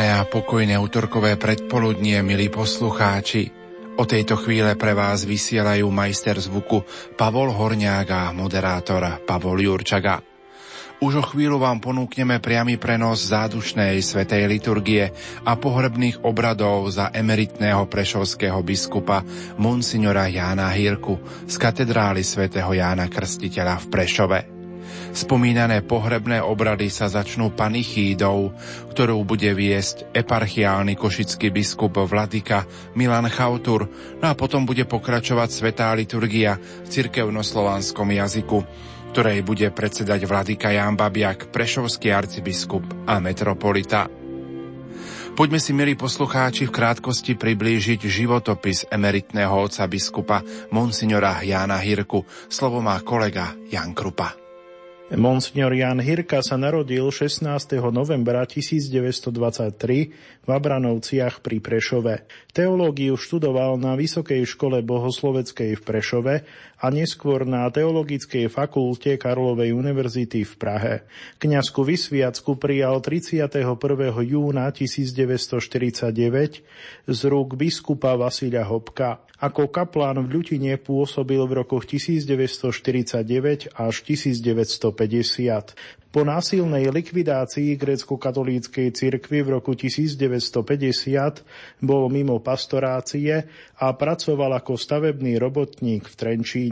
Príjemné a pokojné útorkové predpoludnie, milí poslucháči. O tejto chvíle pre vás vysielajú majster zvuku Pavol Horňák a moderátor Pavol Jurčaga. Už o chvíľu vám ponúkneme priamy prenos zádušnej svetej liturgie a pohrebných obradov za emeritného prešovského biskupa Monsignora Jána Hírku z katedrály svätého Jána Krstiteľa v Prešove. Spomínané pohrebné obrady sa začnú panichídou, ktorú bude viesť eparchiálny košický biskup Vladika Milan Chautur, no a potom bude pokračovať svetá liturgia v cirkevnoslovanskom jazyku, ktorej bude predsedať Vladika Ján Babiak, prešovský arcibiskup a metropolita. Poďme si, milí poslucháči, v krátkosti priblížiť životopis emeritného otca biskupa Monsignora Jána Hirku. Slovo má kolega Jan Krupa. Monsignor Jan Hirka sa narodil 16. novembra 1923 v Abranovciach pri Prešove. Teológiu študoval na Vysokej škole bohosloveckej v Prešove a neskôr na Teologickej fakulte Karlovej univerzity v Prahe. Kňazku vysviacku prijal 31. júna 1949 z rúk biskupa Vasilia Hopka. Ako kaplán v Ľutine pôsobil v rokoch 1949 až 1950. Po násilnej likvidácii grécko-katolíckej cirkvi v roku 1950 bol mimo pastorácie a pracoval ako stavebný robotník v Trenčíne.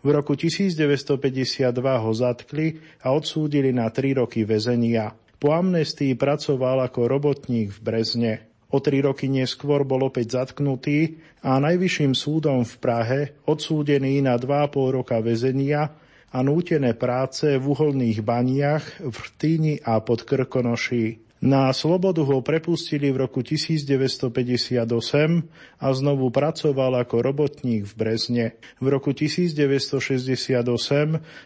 V roku 1952 ho zatkli a odsúdili na 3 roky väzenia. Po amnestii pracoval ako robotník v Brezne. O tri roky neskôr bol opäť zatknutý a najvyšším súdom v Prahe odsúdený na 2,5 roka väzenia a nútené práce v uholných baniach v Rtýni a pod Krkonoší. Na slobodu ho prepustili v roku 1958 a znovu pracoval ako robotník v Brezne. V roku 1968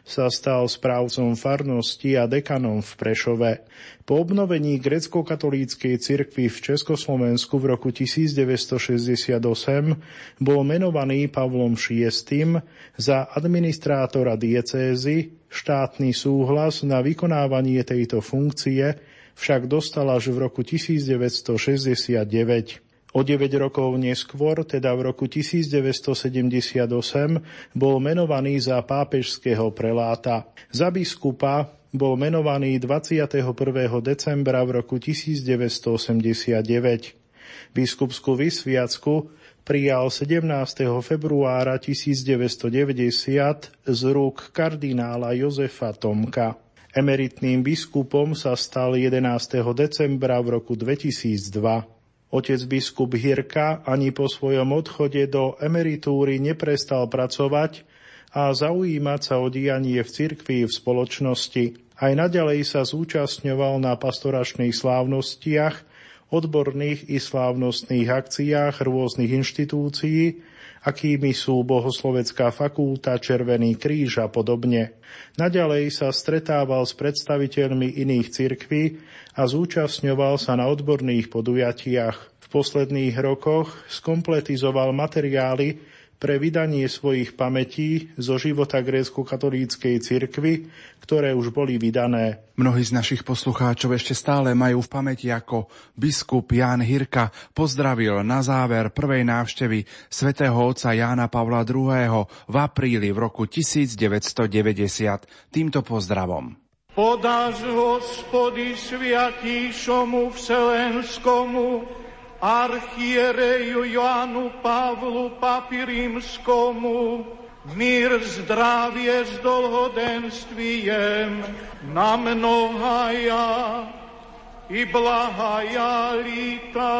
sa stal správcom farnosti a dekanom v Prešove. Po obnovení grecko-katolíckej cirkvi v Československu v roku 1968 bol menovaný Pavlom VI za administrátora diecézy, štátny súhlas na vykonávanie tejto funkcie však dostal až v roku 1969. O 9 rokov neskôr, teda v roku 1978, bol menovaný za pápežského preláta. Za biskupa bol menovaný 21. decembra v roku 1989. Biskupskú vysviacku prijal 17. februára 1990 z rúk kardinála Jozefa Tomka. Emeritným biskupom sa stal 11. decembra v roku 2002. Otec biskup Hirka ani po svojom odchode do emeritúry neprestal pracovať a zaujímať sa o dianie v cirkvi v spoločnosti. Aj naďalej sa zúčastňoval na pastoračných slávnostiach, odborných i slávnostných akciách rôznych inštitúcií, akými sú Bohoslovecká fakulta, Červený kríž a podobne. Naďalej sa stretával s predstaviteľmi iných cirkví a zúčastňoval sa na odborných podujatiach. V posledných rokoch skompletizoval materiály pre vydanie svojich pamätí zo života grécko-katolíckej cirkvy, ktoré už boli vydané. Mnohí z našich poslucháčov ešte stále majú v pamäti, ako biskup Ján Hirka pozdravil na záver prvej návštevy svätého otca Jána Pavla II. v apríli v roku 1990 týmto pozdravom. Podáš, hospody, sviatíšomu vselenskomu, archiereju Joanu Pavlu Papirímskomu, mír, zdravie s dlhodenstvijem na mnohaja i blahaja líta.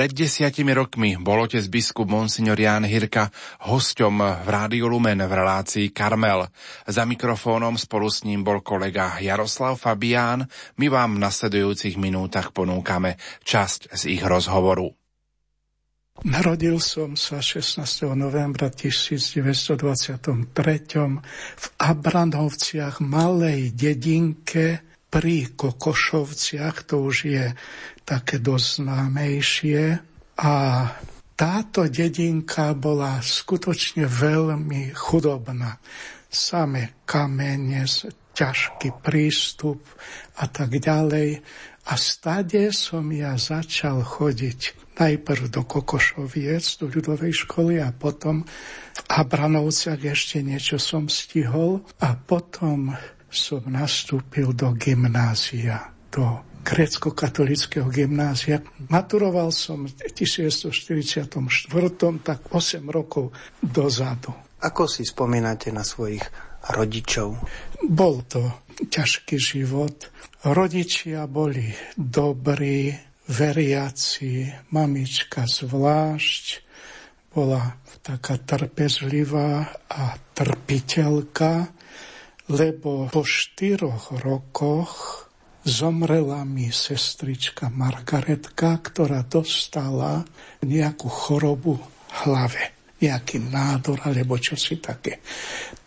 Pred desiatimi rokmi bol otec biskup Monsignor Ján Hirka hosťom v Rádiu Lumen v relácii Karmel. Za mikrofónom spolu s ním bol kolega Jaroslav Fabián. My vám v nasledujúcich minútach ponúkame časť z ich rozhovoru. Narodil som sa 16. novembra 1923 v Abranovciach, malej dedinke pri Kokošovciach, to už je také dosť známejšie. A táto dedinka bola skutočne veľmi chudobná. Same kamene, ťažký prístup a tak ďalej. A stade som ja začal chodiť najprv do Kokošoviec, do ľudovej školy a potom v Abranovciach ešte niečo som stihol a potom som nastúpil do gymnázia, do grécko-katolického gymnázia. Maturoval som v 1944, tak 8 rokov dozadu. Ako si spomínate na svojich rodičov? Bol to ťažký život. Rodičia boli dobrí, veriaci, mamička zvlášť bola taká trpezlivá a trpiteľka lebo po štyroch rokoch zomrela mi sestrička Margaretka, ktorá dostala nejakú chorobu v hlave, nejaký nádor alebo čosi také.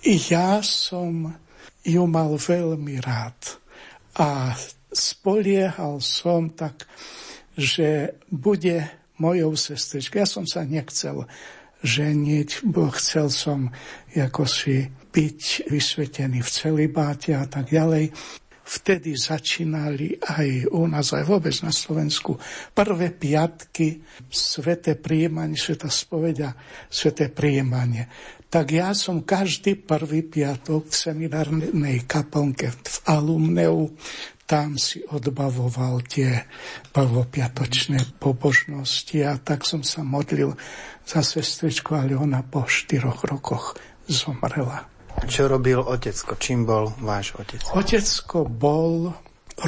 I ja som ju mal veľmi rád a spoliehal som tak, že bude mojou sestričkou. Ja som sa nechcel ženiť, bo chcel som ako si byť vysvetený v celibáte a tak ďalej. Vtedy začínali aj u nás, aj vôbec na Slovensku, prvé piatky, sveté príjmanie, sveta spovedia, sveté príjmanie. Tak ja som každý prvý piatok v seminárnej kaplnke v Alumneu tam si odbavoval tie prvopiatočné pobožnosti a tak som sa modlil za sestričku, ale ona po štyroch rokoch zomrela. Čo robil otecko? Čím bol váš otec? Otecko bol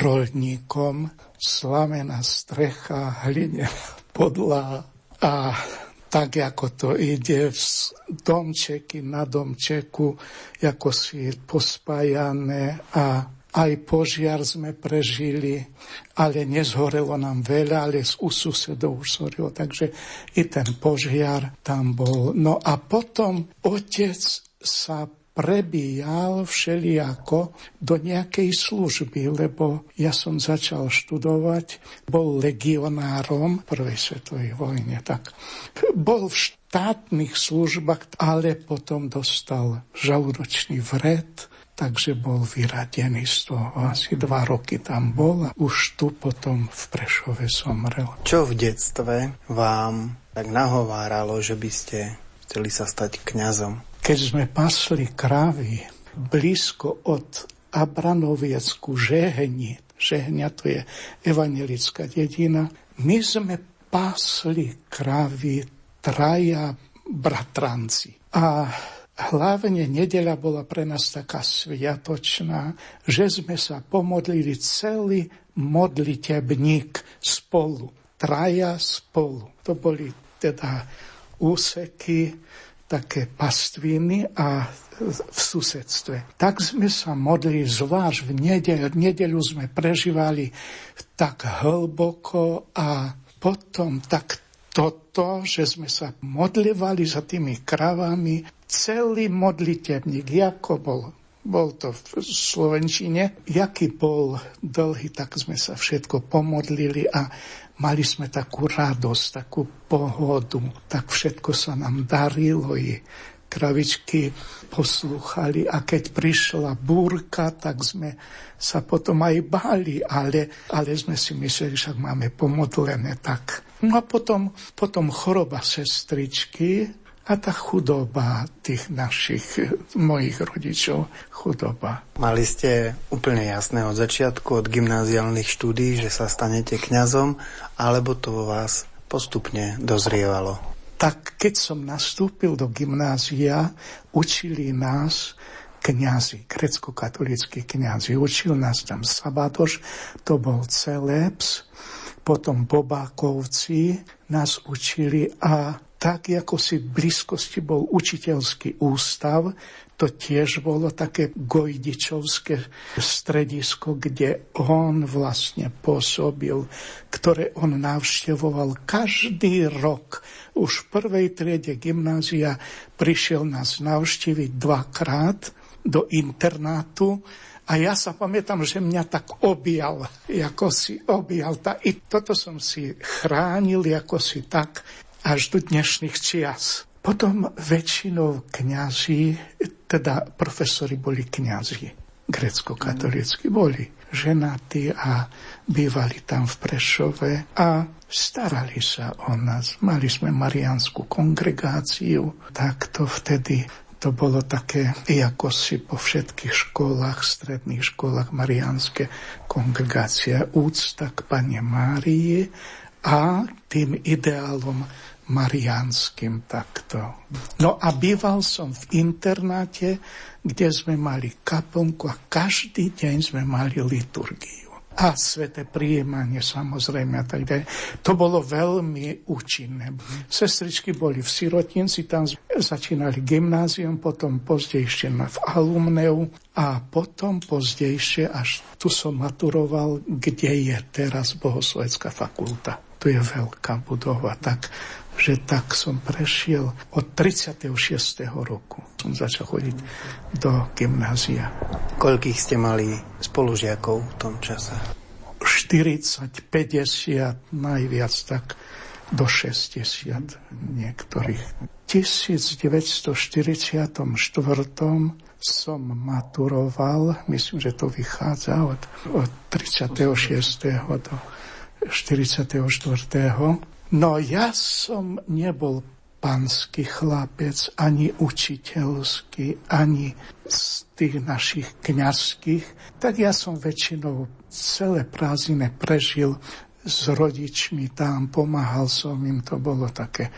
rolníkom, slavená strecha, hlinená podľa a tak, ako to ide z domčeky na domčeku, ako si pospájané a aj požiar sme prežili, ale nezhorelo nám veľa, ale u susedov už zhorilo, takže i ten požiar tam bol. No a potom otec sa prebíjal všelijako do nejakej služby, lebo ja som začal študovať, bol legionárom v prvej svetovej vojne, tak bol v štátnych službách, ale potom dostal žalúdočný vred, takže bol vyradený z toho. Asi dva roky tam bol a už tu potom v Prešove somrel. Čo v detstve vám tak nahováralo, že by ste chceli sa stať kňazom? Keď sme pasli krávy blízko od Abranoviecku Žehni, Žehňa to je evangelická dedina, my sme pasli krávy traja bratranci. A hlavne nedeľa bola pre nás taká sviatočná, že sme sa pomodlili celý modlitebník spolu. Traja spolu. To boli teda úseky také pastviny a v susedstve. Tak sme sa modlili, zvlášť v nedeľu. Nedeľu sme prežívali tak hlboko a potom tak toto, že sme sa modlivali za tými kravami, celý modlitebník, ako bol bol to v Slovenčine. Jaký bol dlhý, tak sme sa všetko pomodlili a mali sme takú radosť, takú pohodu, tak všetko sa nám darilo i kravičky poslúchali a keď prišla búrka, tak sme sa potom aj báli, ale, ale sme si mysleli, že máme pomodlené tak. No a potom, potom choroba sestričky, a tá chudoba tých našich, mojich rodičov, chudoba. Mali ste úplne jasné od začiatku, od gymnáziálnych štúdí, že sa stanete kňazom, alebo to vo vás postupne dozrievalo? Tak keď som nastúpil do gymnázia, učili nás kňazi, grecko-katolíckí kňazi. Učil nás tam Sabadoš, to bol Celebs, potom Bobákovci nás učili a tak, ako si v blízkosti bol učiteľský ústav, to tiež bolo také gojdičovské stredisko, kde on vlastne pôsobil, ktoré on navštevoval každý rok. Už v prvej triede gymnázia prišiel nás navštíviť dvakrát do internátu a ja sa pamätám, že mňa tak objal, ako si objal. Tá, I toto som si chránil, ako si tak až do dnešných čias. Potom väčšinou kňazi, teda profesori boli kňazi, grecko-katolícky boli ženatí a bývali tam v Prešove a starali sa o nás. Mali sme marianskú kongregáciu, tak to vtedy to bolo také, ako si po všetkých školách, stredných školách marianské kongregácia úcta k Pane Márii a tým ideálom marianským takto. No a býval som v internáte, kde sme mali kaplnku a každý deň sme mali liturgiu. A sveté príjmanie samozrejme tak. To bolo veľmi účinné. Sestričky boli v Sirotinci, tam začínali gymnázium, potom pozdejšie v Alumneu a potom pozdejšie, až tu som maturoval, kde je teraz Bohoslovecká fakulta. Tu je veľká budova, tak že tak som prešiel od 36. roku. Som začal chodiť do gymnázia. Koľkých ste mali spolužiakov v tom čase? 40, 50, najviac tak do 60 niektorých. V 1944 som maturoval, myslím, že to vychádza od, od 36. do 44. No ja som nebol panský chlapec, ani učiteľský, ani z tých našich kňazských, tak ja som väčšinou celé prázdniny prežil s rodičmi tam, pomáhal som im, to bolo také,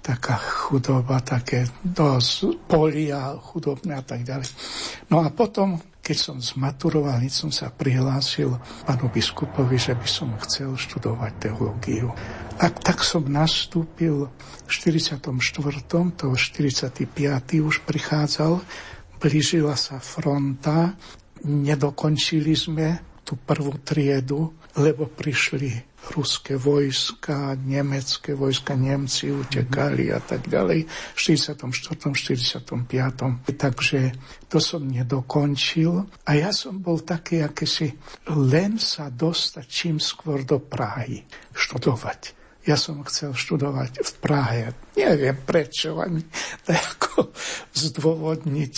taká chudoba, také dosť polia chudobné a tak ďalej. No a potom, keď som zmaturoval, som sa prihlásil panu biskupovi, že by som chcel študovať teológiu. A tak som nastúpil v 44. to 45. už prichádzal, blížila sa fronta, nedokončili sme tú prvú triedu, lebo prišli ruské vojska, nemecké vojska, Nemci utekali a tak ďalej v 44. 45. Takže to som nedokončil a ja som bol taký, si len sa dostať čím skôr do Prahy študovať. Ja som chcel študovať v Prahe. Neviem prečo, ani ako zdôvodniť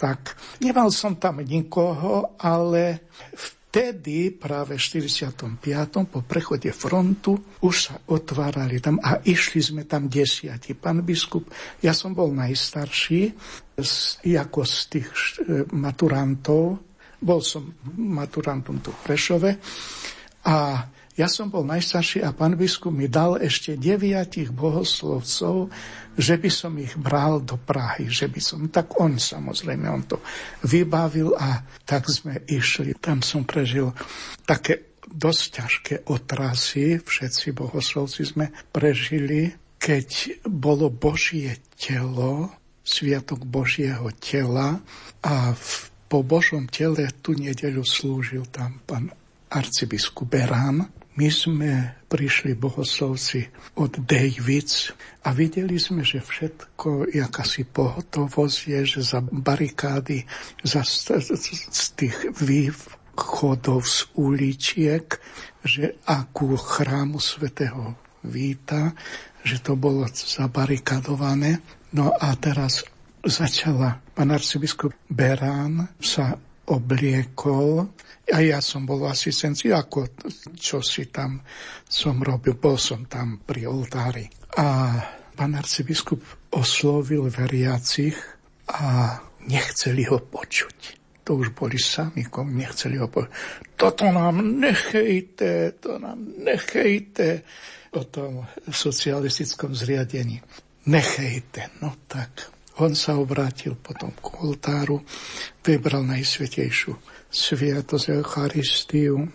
tak nemal som tam nikoho, ale vtedy, práve v 45. po prechode frontu, už sa otvárali tam a išli sme tam desiati. Pán biskup, ja som bol najstarší z, ako z tých e, maturantov, bol som maturantom tu v Prešove a ja som bol najstarší a pán biskup mi dal ešte deviatich bohoslovcov, že by som ich bral do Prahy, že by som, tak on samozrejme, on to vybavil a tak sme išli. Tam som prežil také dosť ťažké otrasy, všetci bohoslovci sme prežili, keď bolo Božie telo, sviatok Božieho tela a v, po Božom tele tú nedeľu slúžil tam pán arcibiskup Berán my sme prišli bohoslovci od Davids a videli sme, že všetko, akási pohotovosť je, že za barikády, za z tých východov z uličiek, že akú chrámu svätého Víta, že to bolo zabarikadované. No a teraz začala pán arcibiskup Berán sa obliekol a ja som bol v asistencii, ako čo si tam som robil, bol som tam pri oltári. A pán arcibiskup oslovil veriacich a nechceli ho počuť. To už boli sami, kom nechceli ho počuť. Toto nám nechejte, to nám nechejte o tom socialistickom zriadení. Nechejte, no tak on sa obrátil potom k oltáru, vybral najsvetejšiu sviatosť Eucharistiu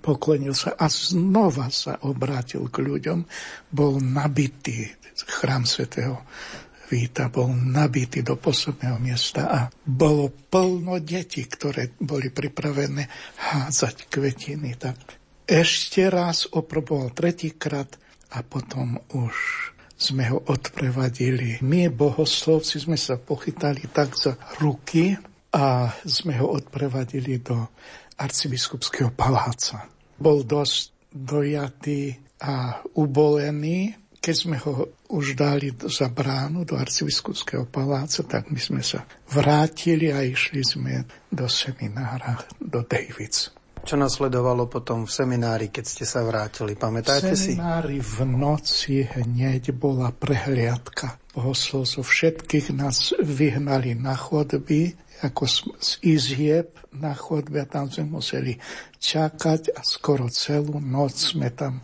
poklonil sa a znova sa obrátil k ľuďom. Bol nabitý chrám svätého Víta, bol nabitý do posledného miesta a bolo plno detí, ktoré boli pripravené hádzať kvetiny. Tak ešte raz oproboval tretíkrát a potom už sme ho odprevadili. My, bohoslovci, sme sa pochytali tak za ruky a sme ho odprevadili do arcibiskupského paláca. Bol dosť dojatý a ubolený. Keď sme ho už dali za bránu do arcibiskupského paláca, tak my sme sa vrátili a išli sme do seminára, do Davids. Čo nasledovalo potom v seminári, keď ste sa vrátili? Pamätáte si? V seminári v noci hneď bola prehliadka. Bohoslovcov všetkých nás vyhnali na chodby, ako z izieb na chodbe a tam sme museli čakať a skoro celú noc sme tam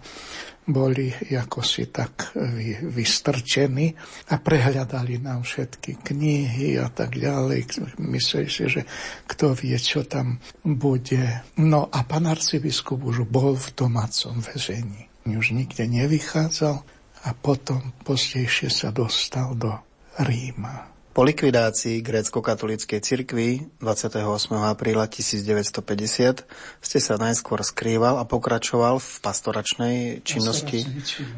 boli ako si tak vy, vystrčení a prehľadali nám všetky knihy a tak ďalej. Mysleli si, že kto vie, čo tam bude. No a pán arcibiskup už bol v domácom väzení. Už nikde nevychádzal a potom postejšie sa dostal do Ríma. Po likvidácii grécko-katolíckej cirkvi 28. apríla 1950 ste sa najskôr skrýval a pokračoval v pastoračnej činnosti,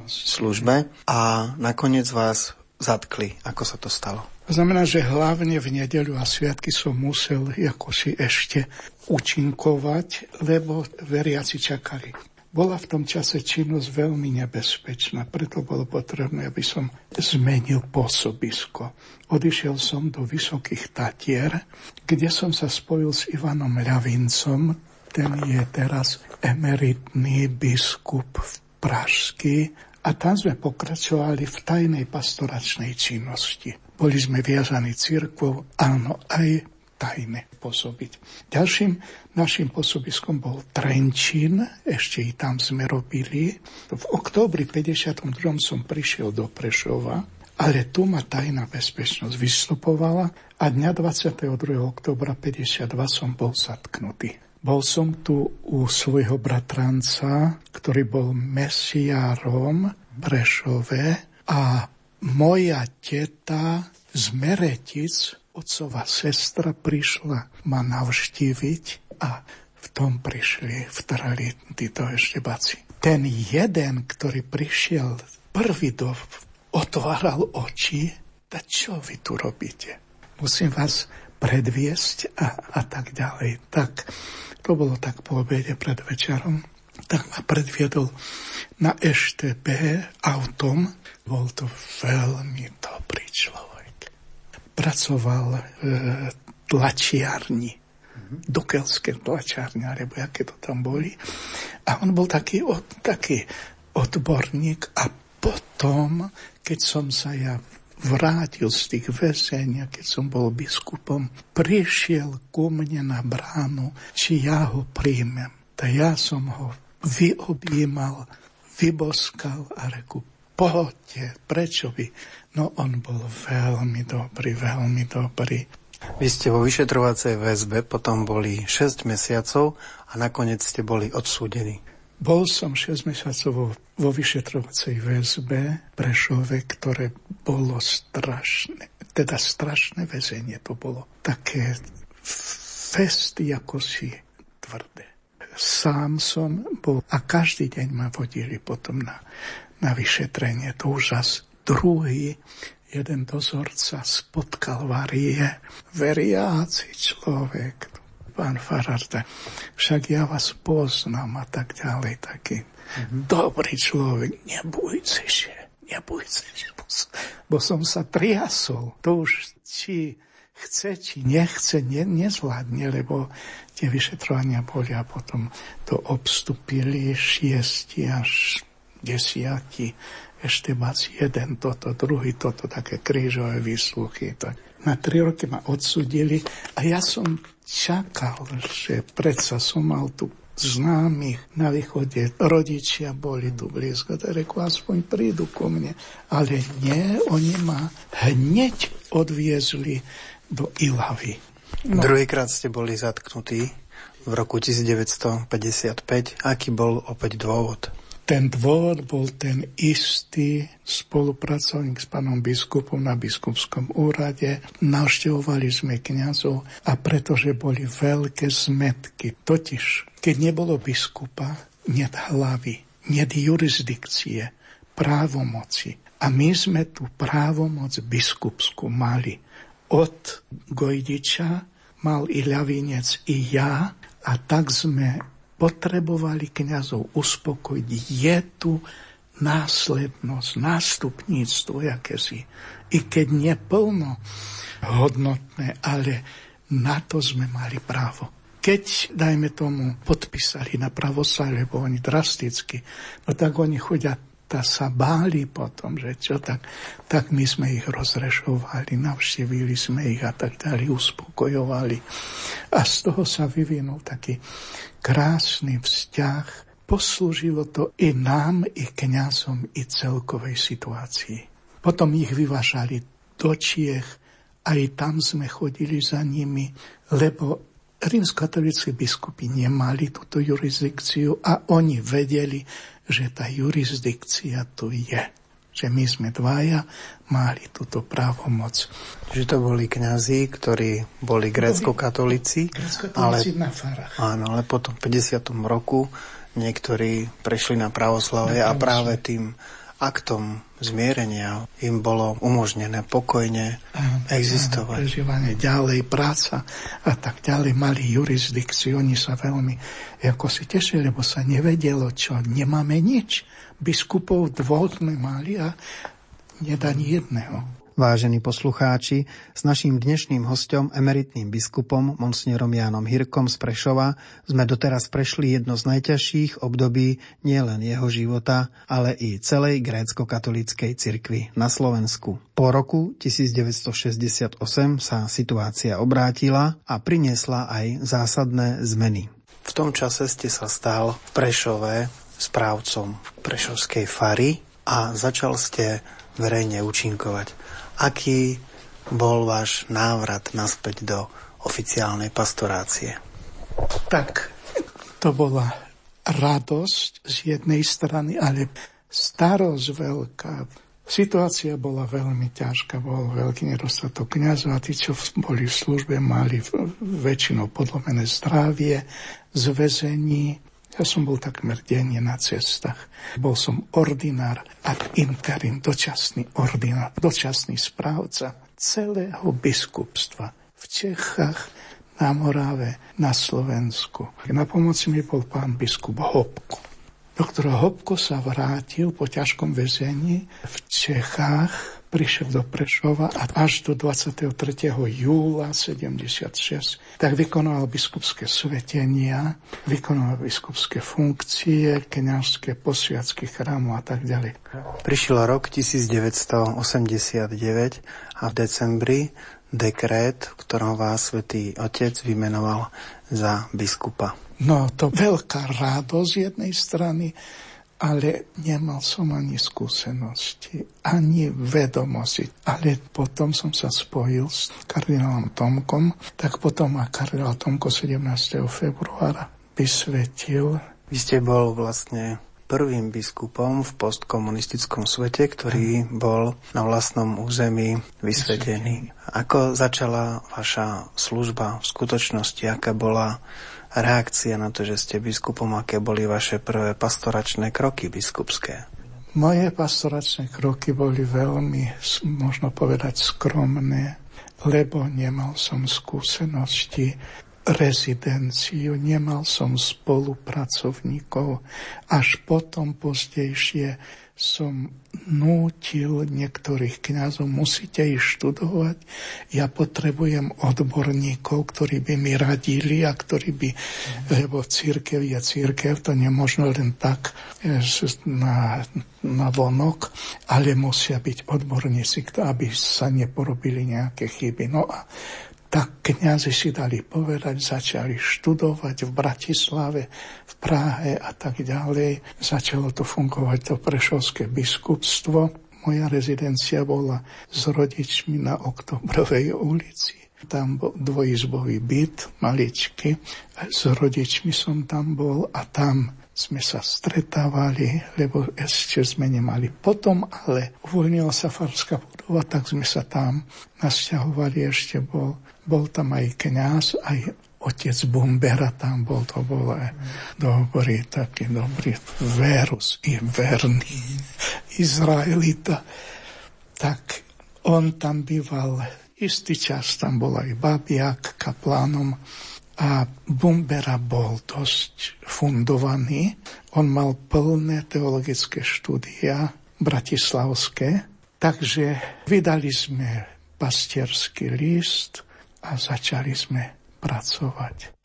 službe a nakoniec vás zatkli. Ako sa to stalo? Znamená, že hlavne v nedeľu a sviatky som musel ako si ešte učinkovať, lebo veriaci čakali bola v tom čase činnosť veľmi nebezpečná, preto bolo potrebné, aby som zmenil pôsobisko. Odišiel som do Vysokých Tatier, kde som sa spojil s Ivanom Ľavincom, ten je teraz emeritný biskup v Pražsky a tam sme pokračovali v tajnej pastoračnej činnosti. Boli sme viazaní církvou, áno, aj tajne pôsobiť. Ďalším našim pôsobiskom bol Trenčín, ešte i tam sme robili. V októbri 52. som prišiel do Prešova, ale tu ma tajná bezpečnosť vystupovala a dňa 22. oktobra 52 som bol zatknutý. Bol som tu u svojho bratranca, ktorý bol mesiárom Prešove a moja teta z Meretic otcová sestra prišla ma navštíviť a v tom prišli, vtrali títo eštebaci. Ten jeden, ktorý prišiel prvý do, otváral oči, tak čo vy tu robíte? Musím vás predviesť a, a tak ďalej. Tak to bolo tak po obede pred večerom. Tak ma predviedol na EŠTB autom. Bol to veľmi dobrý človek pracoval v tlačiarni, dokelské tlačiarne, alebo aké to tam boli. A on bol taký, od, taký odborník a potom, keď som sa ja vrátil z tých väzenia, keď som bol biskupom, prišiel ku mne na bránu, či ja ho príjmem. Tak ja som ho vyobjímal, vyboskal a reku, pohodte, prečo by No on bol veľmi dobrý, veľmi dobrý. Vy ste vo vyšetrovacej väzbe, potom boli 6 mesiacov a nakoniec ste boli odsúdení. Bol som 6 mesiacov vo, vo vyšetrovacej väzbe Prešove, ktoré bolo strašné, teda strašné väzenie to bolo. Také festy ako si tvrdé. Sám som bol a každý deň ma vodili potom na, na vyšetrenie. To už zase druhý. Jeden dozorca spod Kalvárie, veriaci človek, pán Fararda, však ja vás poznám a tak ďalej, taký mm-hmm. dobrý človek, nebojte sa, nebojte sa, bo som sa triasol, to už či chce, či nechce, ne, nezvládne, lebo tie vyšetrovania boli a potom to obstupili šiesti až desiati ešte mať jeden toto, druhý toto, také krížové výsluchy. Tak na tri roky ma odsudili a ja som čakal, že predsa som mal tu známych na východe, rodičia boli tu blízko, tak reku, aspoň prídu ko mne. Ale nie, oni ma hneď odviezli do Ilavy. No. Druhýkrát ste boli zatknutí v roku 1955. Aký bol opäť dôvod? Ten dôvod bol ten istý spolupracovník s pánom biskupom na biskupskom úrade. Navštevovali sme kňazov a pretože boli veľké zmetky. Totiž, keď nebolo biskupa, net hlavy, net jurisdikcie, právomoci. A my sme tú právomoc biskupskú mali. Od Gojdiča mal i ľavinec, i ja, a tak sme potrebovali kňazov uspokojiť. Je tu následnosť, nástupníctvo jakési. I keď neplno hodnotné, ale na to sme mali právo. Keď, dajme tomu, podpísali na pravoslavie, lebo oni drasticky, no tak oni chodia tá sa báli potom, že čo tak, tak my sme ich rozrešovali, navštívili sme ich a tak ďalej, uspokojovali. A z toho sa vyvinul taký krásny vzťah. Poslúžilo to i nám, i kňazom, i celkovej situácii. Potom ich vyvážali do Čiech, aj tam sme chodili za nimi, lebo rímskatolíckí biskupy nemali túto jurisdikciu a oni vedeli, že tá jurisdikcia tu je. Že my sme dvaja mali túto právomoc. Že to boli kňazi, ktorí boli grécko-katolíci. ale, na farách. Áno, ale potom v 50. roku niektorí prešli na pravoslavie a práve tým aktom zmierenia im bolo umožnené pokojne existovať. Prežívanie ďalej, práca a tak ďalej. Mali jurisdikciu, oni sa veľmi ako si tešili, lebo sa nevedelo, čo nemáme nič. Biskupov dvoch sme mali a nedani jedného. Vážení poslucháči, s naším dnešným hostom, emeritným biskupom, monsnierom Jánom Hirkom z Prešova, sme doteraz prešli jedno z najťažších období nielen jeho života, ale i celej grécko-katolíckej cirkvi na Slovensku. Po roku 1968 sa situácia obrátila a priniesla aj zásadné zmeny. V tom čase ste sa stal v Prešove správcom Prešovskej fary a začal ste verejne účinkovať. Aký bol váš návrat naspäť do oficiálnej pastorácie? Tak, to bola radosť z jednej strany, ale starosť veľká. Situácia bola veľmi ťažká, bol veľký nedostatok kniazov a tí, čo boli v službe, mali väčšinou podlomené zdravie, zväzení, ja som bol takmer denne na cestách. Bol som ordinár ad interim, dočasný ordinár, dočasný správca celého biskupstva v Čechách, na Morave, na Slovensku. Na pomoci mi bol pán biskup Hopko. Doktor Hopko sa vrátil po ťažkom väzení v Čechách prišiel do Prešova a až do 23. júla 76 tak vykonal biskupské svetenia, vykonal biskupské funkcie, kniažské posviacky chrámu a tak ďalej. Prišiel rok 1989 a v decembri dekrét, v ktorom vás svätý Otec vymenoval za biskupa. No to veľká radosť z jednej strany, ale nemal som ani skúsenosti, ani vedomosti. Ale potom som sa spojil s kardinálom Tomkom, tak potom ma kardinál Tomko 17. februára vysvetil. Vy ste bol vlastne prvým biskupom v postkomunistickom svete, ktorý bol na vlastnom území vysvetený. Ako začala vaša služba v skutočnosti? Aká bola reakcia na to, že ste biskupom, aké boli vaše prvé pastoračné kroky biskupské? Moje pastoračné kroky boli veľmi, možno povedať, skromné, lebo nemal som skúsenosti rezidenciu, nemal som spolupracovníkov. Až potom pozdejšie som nútil niektorých kňazov, musíte ísť študovať, ja potrebujem odborníkov, ktorí by mi radili a ktorí by, lebo církev je církev, to nemôžno len tak na, na vonok, ale musia byť odborníci, aby sa neporobili nejaké chyby. No a tak kniazy si dali povedať, začali študovať v Bratislave, v Prahe a tak ďalej. Začalo to fungovať to prešovské biskupstvo. Moja rezidencia bola s rodičmi na Oktobrovej ulici. Tam bol dvojizbový byt, maličky. S rodičmi som tam bol a tam sme sa stretávali, lebo ešte sme nemali. Potom ale uvoľnila sa farská budova, tak sme sa tam nasťahovali, ešte bol, bol tam aj kňaz, aj otec Bumbera tam bol, to bol aj dobrý, taký dobrý verus i verný Izraelita. Tak on tam býval istý čas, tam bol aj babiak kaplánom a Bumbera bol dosť fundovaný. On mal plné teologické štúdia bratislavské, takže vydali sme pastierský list a začali sme pracovať.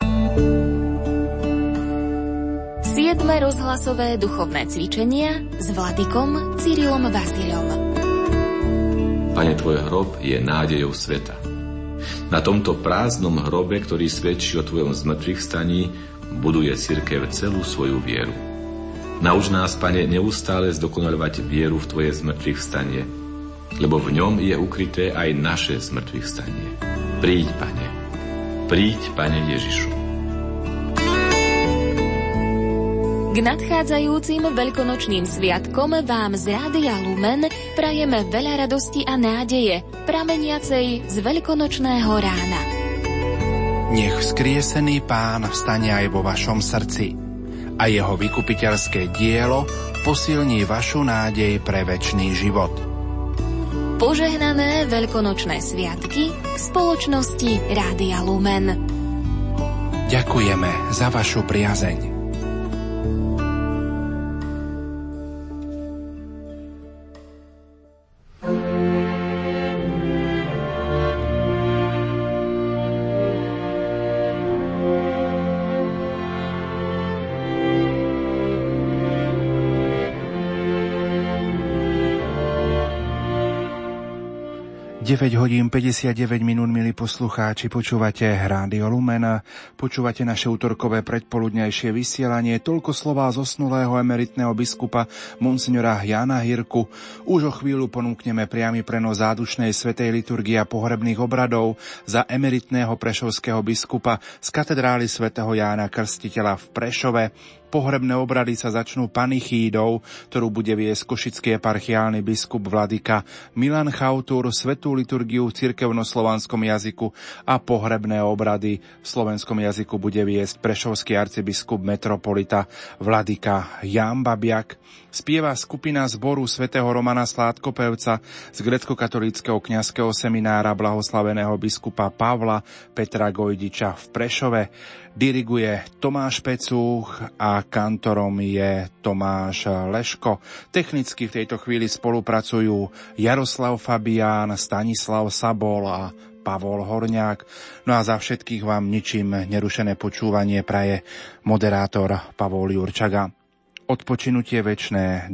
7. rozhlasové duchovné cvičenia s Vladikom Cyrilom Vasilom. Pane, tvoj hrob je nádejou sveta. Na tomto prázdnom hrobe, ktorý svedčí o tvojom zmrtvých staní, buduje cirkev celú svoju vieru. Nauč nás, Pane, neustále zdokonalovať vieru v Tvoje zmrtvých stanie, lebo v ňom je ukryté aj naše zmrtvých stanie. Príď, Pane. Príď, Pane Ježišu. K nadchádzajúcim veľkonočným sviatkom vám z Rádia Lumen prajeme veľa radosti a nádeje, prameniacej z veľkonočného rána. Nech vzkriesený pán vstane aj vo vašom srdci a jeho vykupiteľské dielo posilní vašu nádej pre väčší život. Požehnané veľkonočné sviatky v spoločnosti Rádia Lumen. Ďakujeme za vašu priazeň. 9 hodín 59 minút, milí poslucháči, počúvate Rádio Lumen, počúvate naše útorkové predpoludnejšie vysielanie, toľko slová zosnulého emeritného biskupa Monsignora Jana Hirku. Už o chvíľu ponúkneme priamy prenos zádušnej svetej liturgie a pohrebných obradov za emeritného prešovského biskupa z katedrály svätého Jána Krstiteľa v Prešove. Pohrebné obrady sa začnú panichídou, ktorú bude viesť košický eparchiálny biskup Vladika Milan Chautur, svetú liturgiu v cirkevnoslovanskom jazyku a pohrebné obrady v slovenskom jazyku bude viesť prešovský arcibiskup metropolita Vladika Jan Babiak. Spieva skupina zboru svätého Romana Sládkopevca z grecko-katolického kňazského seminára blahoslaveného biskupa Pavla Petra Gojdiča v Prešove. Diriguje Tomáš Pecúch a kantorom je Tomáš Leško. Technicky v tejto chvíli spolupracujú Jaroslav Fabián, Stanislav Sabol a Pavol Horňák. No a za všetkých vám ničím nerušené počúvanie praje moderátor Pavol Jurčaga. Odpočinutie večné